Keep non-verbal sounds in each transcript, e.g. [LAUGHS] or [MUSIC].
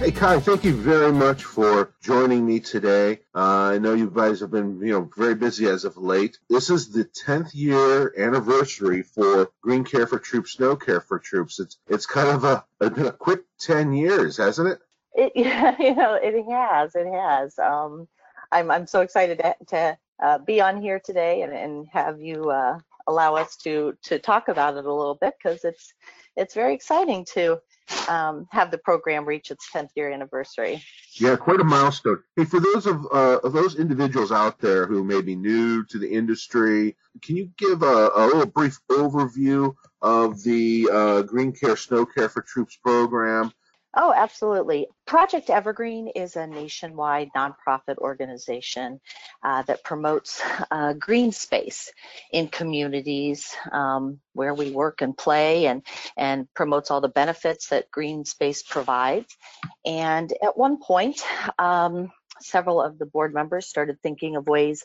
Hey, Kai, thank you very much for joining me today. Uh, I know you guys have been, you know, very busy as of late. This is the 10th year anniversary for Green Care for Troops, Snow Care for Troops. It's it's kind of a, a been a quick 10 years, hasn't it? It, [LAUGHS] yeah, you know, it has, it has. Um, I'm I'm so excited to, to uh, be on here today and, and have you uh, allow us to to talk about it a little bit because it's it's very exciting to um, have the program reach its 10th year anniversary. Yeah, quite a milestone. Hey, for those of, uh, of those individuals out there who may be new to the industry, can you give a, a little brief overview of the uh, Green Care Snow Care for Troops program Oh, absolutely. Project Evergreen is a nationwide nonprofit organization uh, that promotes [LAUGHS] uh, green space in communities um, where we work and play and, and promotes all the benefits that green space provides. And at one point, um, several of the board members started thinking of ways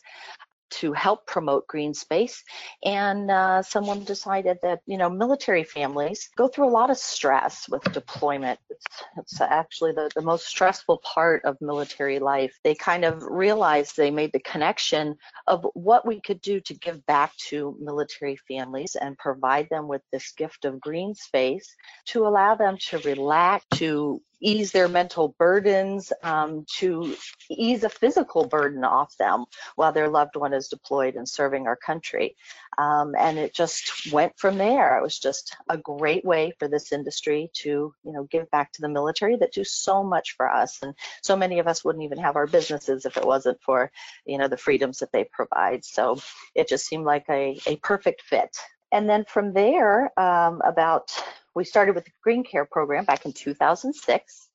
to help promote green space. And uh, someone decided that, you know, military families go through a lot of stress with deployment. It's, it's actually the, the most stressful part of military life. They kind of realized they made the connection of what we could do to give back to military families and provide them with this gift of green space to allow them to relax, to ease their mental burdens, um, to ease a physical burden off them while their loved one is deployed and serving our country. Um, and it just went from there. It was just a great way for this industry to, you know, give back to the military that do so much for us. And so many of us wouldn't even have our businesses if it wasn't for, you know, the freedoms that they provide. So it just seemed like a, a perfect fit. And then from there, um, about we started with the Green Care program back in 2006,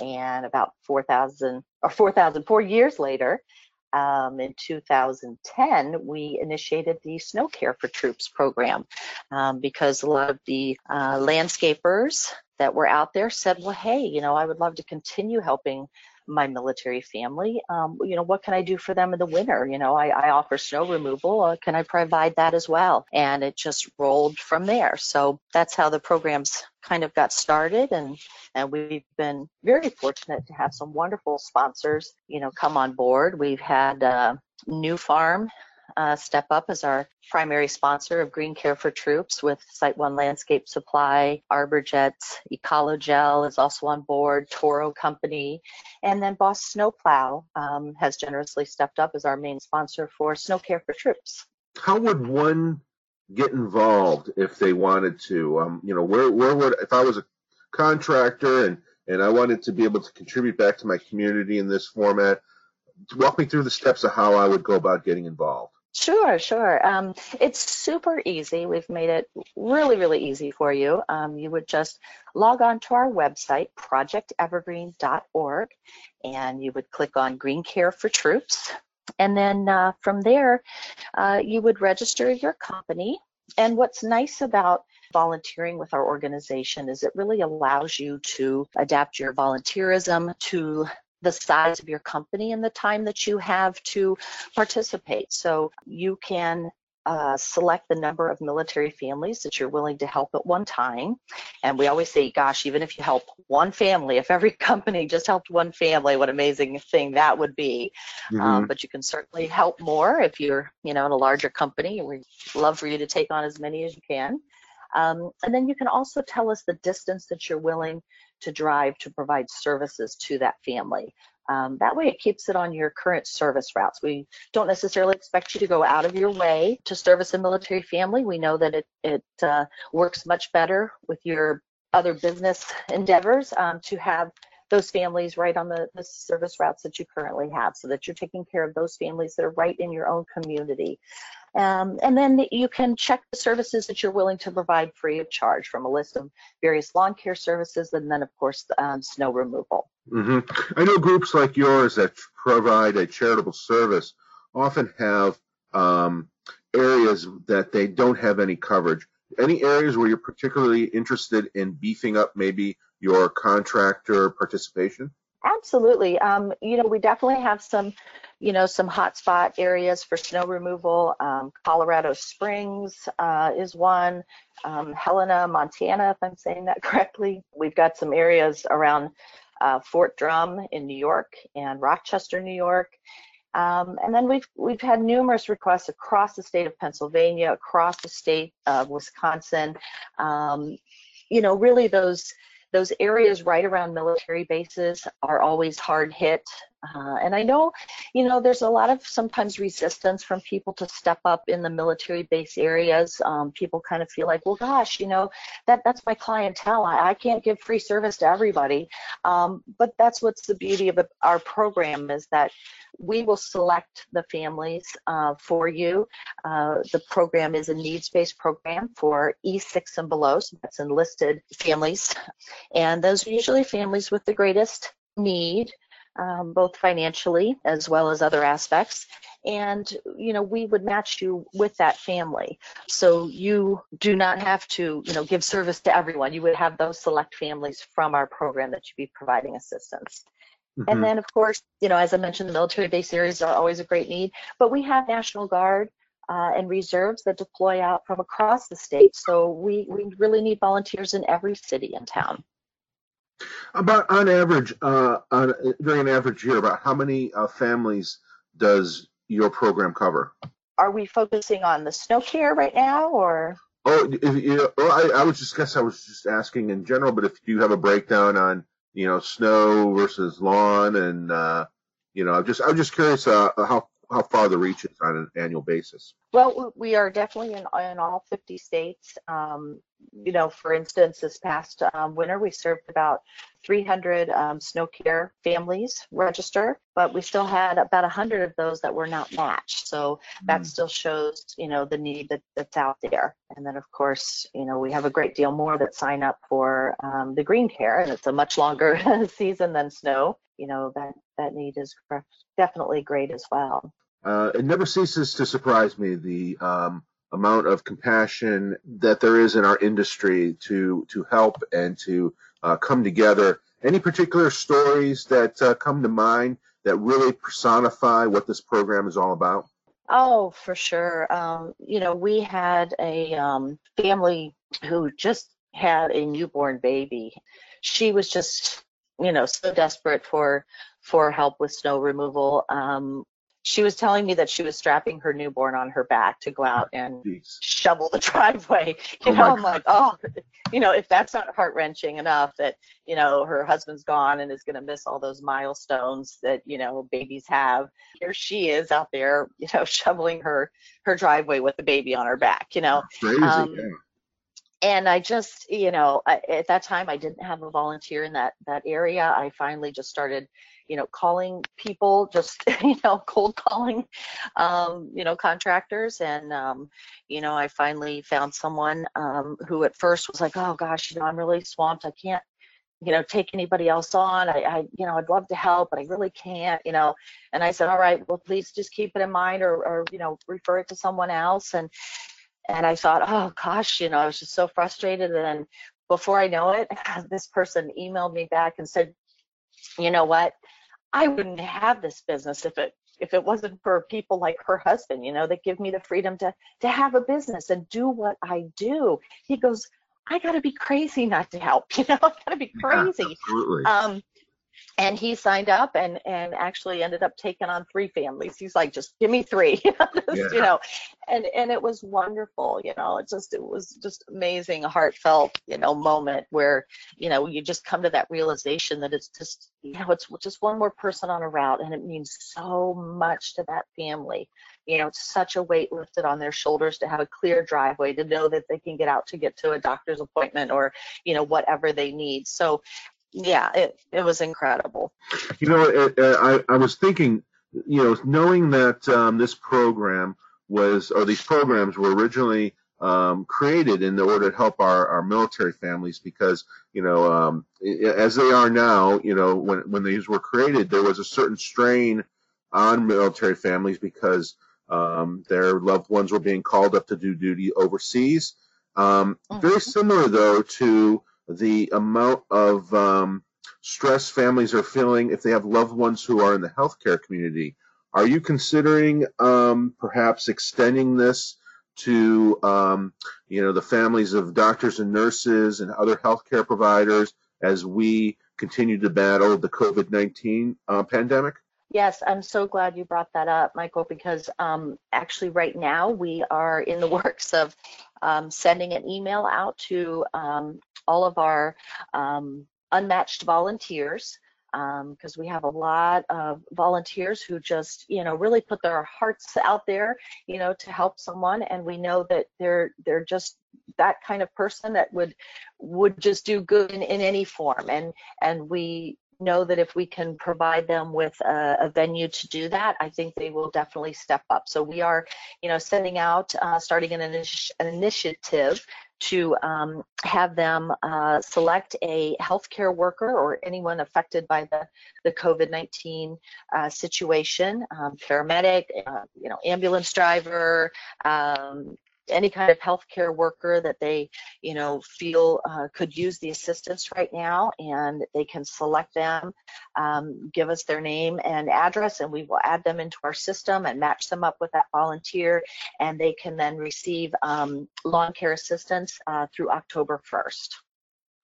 and about 4,000 or 4,004 years later, um, in 2010, we initiated the Snow Care for Troops program um, because a lot of the uh, landscapers that were out there said, well, hey, you know, I would love to continue helping my military family. Um, you know, what can I do for them in the winter? You know, I, I offer snow removal. Uh, can I provide that as well? And it just rolled from there. So that's how the programs kind of got started and and we've been very fortunate to have some wonderful sponsors you know come on board we've had uh, Nufarm uh, step up as our primary sponsor of Green Care for Troops with SiteOne Landscape Supply, ArborJet, Ecologel is also on board, Toro Company, and then Boss Snowplow um, has generously stepped up as our main sponsor for Snow Care for Troops. How would one get involved if they wanted to? Um, you know, where where would if I was a contractor and and I wanted to be able to contribute back to my community in this format? Walk me through the steps of how I would go about getting involved. Sure, sure. Um, it's super easy. We've made it really, really easy for you. Um, you would just log on to our website, projectevergreen.org, and you would click on Green Care for Troops. And then uh, from there, uh, you would register your company. And what's nice about volunteering with our organization is it really allows you to adapt your volunteerism to the size of your company and the time that you have to participate. So you can uh, select the number of military families that you're willing to help at one time. And we always say, gosh, even if you help one family, if every [LAUGHS] company just helped one family, what amazing thing that would be. Um, mm-hmm. Um, but you can certainly help more if you're, you know, in a larger company. We'd love for you to take on as many as you can. Um, and then you can also tell us the distance that you're willing to drive to provide services to that family. Um, that way it keeps it on your current service routes. We don't necessarily expect you to go out of your way to service a military family. We know that it, it uh, works much better with your other business endeavors um, to have those families right on the, the service routes that you currently have so that you're taking care of those families that are right in your own community. Um, and then you can check the services that you're willing to provide free of charge from a list of various lawn care services and then of course um, snow removal. Mm-hmm. I know groups like yours that provide a charitable service often have um, areas that they don't have any coverage. Any areas where you're particularly interested in beefing up maybe your contractor participation? Absolutely. Um, you know, we definitely have some, you know, some hotspot areas for snow removal. Um, Colorado Springs uh, is one. Um, Helena, Montana, if I'm saying that [LAUGHS] correctly. We've got some areas around uh, Fort Drum in New York and Rochester, New York. Um, and then we've we've had numerous requests across the state of Pennsylvania, across the state of Wisconsin. Um, you know, really those those areas right around military bases are always hard hit. Uh, and I know, you know, there's a lot of sometimes resistance from people to step up in the military base areas. Um, people kind of feel like, well, gosh, you know, that that's my clientele. I, I can't give free service to everybody. Um, but that's what's the beauty of our program is that we will select the families uh, for you. Uh, the program is a needs-based program for E6 and below, so that's enlisted families. And those are usually families with the greatest need um, both financially as well as other aspects. And, you know, we would match you with that family. So you do not have to, you know, give service to everyone. You would have those select families from our program that you'd be providing assistance. Mm-hmm. And then, of course, you know, as I mentioned, the military base areas are always a great need, but we have National Guard uh, and reserves that deploy out from across the state. So we, we really need volunteers in every city and town. About on average, uh, on, during an average year, about how many uh, families does your program cover? Are we focusing on the snow care right now, or? Oh, if, you well, I, I was just guess I was just asking in general, but if you have a breakdown on you know snow versus lawn, and uh, you know, I'm just I'm just curious uh, how how far the reach is on an annual basis. Well, we are definitely in, in all 50 states. Um, you know, for instance, this past um, winter, we served about 300 um, snow care families register, but we still had about 100 of those that were not matched. So that mm. still shows, you know, the need that, that's out there. And then, of course, you know, we have a great deal more that sign up for um, the green care, and it's a much longer [LAUGHS] season than snow. You know, that, that need is definitely great as well. Uh, it never ceases to surprise me the um, amount of compassion that there is in our industry to to help and to uh, come together. Any particular stories that uh, come to mind that really personify what this program is all about? Oh, for sure. Um, you know, we had a um, family who just had a newborn baby. She was just, you know, so desperate for for help with snow removal. Um, she was telling me that she was strapping her newborn on her back to go out and Jeez. shovel the [LAUGHS] driveway. You oh know, I'm like, oh, you know, if that's not heart wrenching enough that, you know, her husband's gone and is going to miss all those milestones that, you know, babies have. Here she is out there, you know, [LAUGHS] shoveling her, her driveway with the baby on her back, you know. Crazy, um, yeah and I just, you know, I, at that time I didn't have a volunteer in that that area. I finally just started, you know, calling people, just [LAUGHS] you know, cold calling, um, you know, contractors, and um, you know, I finally found someone um, who at first was like, oh gosh, you know, I'm really swamped. I can't, you know, take anybody else on. I, I, you know, I'd love to help, but I really can't, you know. And I said, all right, well, please just keep it in mind, or, or you know, refer it to someone else, and and I thought, oh gosh, you know, I was just so frustrated. And then before I know it, [LAUGHS] this person emailed me back and said, you know what? I wouldn't have this business if it if it wasn't for people like her husband, you know, that give me the freedom to to have a business and do what I do. He goes, I gotta be crazy not to help, [LAUGHS] you know, I gotta be crazy. Yeah, absolutely. Um, and he signed up and and actually ended up taking on three families. He's like just give me three. [LAUGHS] You know and and it was wonderful you know. It just it was just amazing heartfelt you know moment where you know you just come to that realization that it's just you know it's just one more person on a route and it means so much to that family. You know it's such a weight lifted on their shoulders to have a clear driveway to know that they can get out to get to a doctor's appointment or you know whatever they need. So yeah, it, it was incredible. You know, it, I, I was thinking, you know, knowing that um, this program was, or these programs were originally um, created in order to help our, our military families because, you know, um, as they are now, you know, when, when these were created, there was a certain strain on military families because um, their loved ones were being called up to do duty overseas. Um, mm-hmm. Very similar, though, to the amount of um, stress families are feeling if they have loved ones who are in the healthcare community. Are you considering um, perhaps extending this to um, you know the families of doctors and nurses and other healthcare providers as we continue to battle the COVID 19 uh, pandemic? Yes, I'm so glad you brought that up, Michael, because um, actually, right now we are in the [LAUGHS] works of um, sending an email out to um, all of our um, unmatched volunteers because um, we have a lot of volunteers who just you know really put their hearts out there you know to help someone. And we know that they're they're just that kind of person that would would just do good in, in any form. And and we know that if we can provide them with a, a, venue to do that, I think they will definitely step up. So we are, you know, sending out, uh, starting an, initi an, initiative to um, have them uh, select a healthcare worker or anyone affected by the, the COVID-19 uh, situation, um, paramedic, uh, you know, ambulance driver, um, any kind of healthcare worker that they, you know, feel uh, could use the assistance right now, and they can select them, um, give us their name and address, and we will add them into our system and match them up with that volunteer, and they can then receive um, lawn care assistance uh, through October 1st.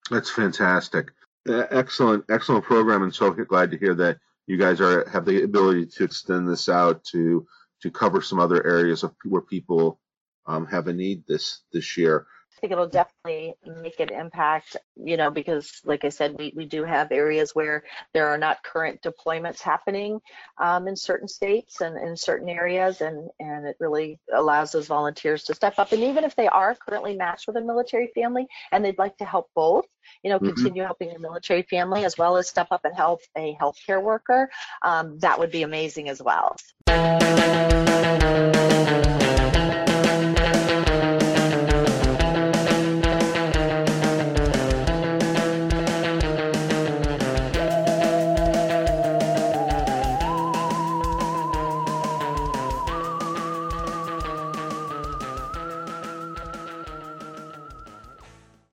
That's fantastic. Excellent, excellent program, and so glad to hear that you guys are have the ability to extend this out to to cover some other areas of where people um, have a need this this year. I think it'll definitely make an impact, you know, because like I said, we, we do have areas where there are not current deployments happening um, in certain states and in certain areas, and, and it really allows those volunteers to step up. And even if they are currently matched with a military family and they'd like to help both, you know, mm-hmm. continue helping a military family as well as step up and help a healthcare worker, um, that would be amazing as well.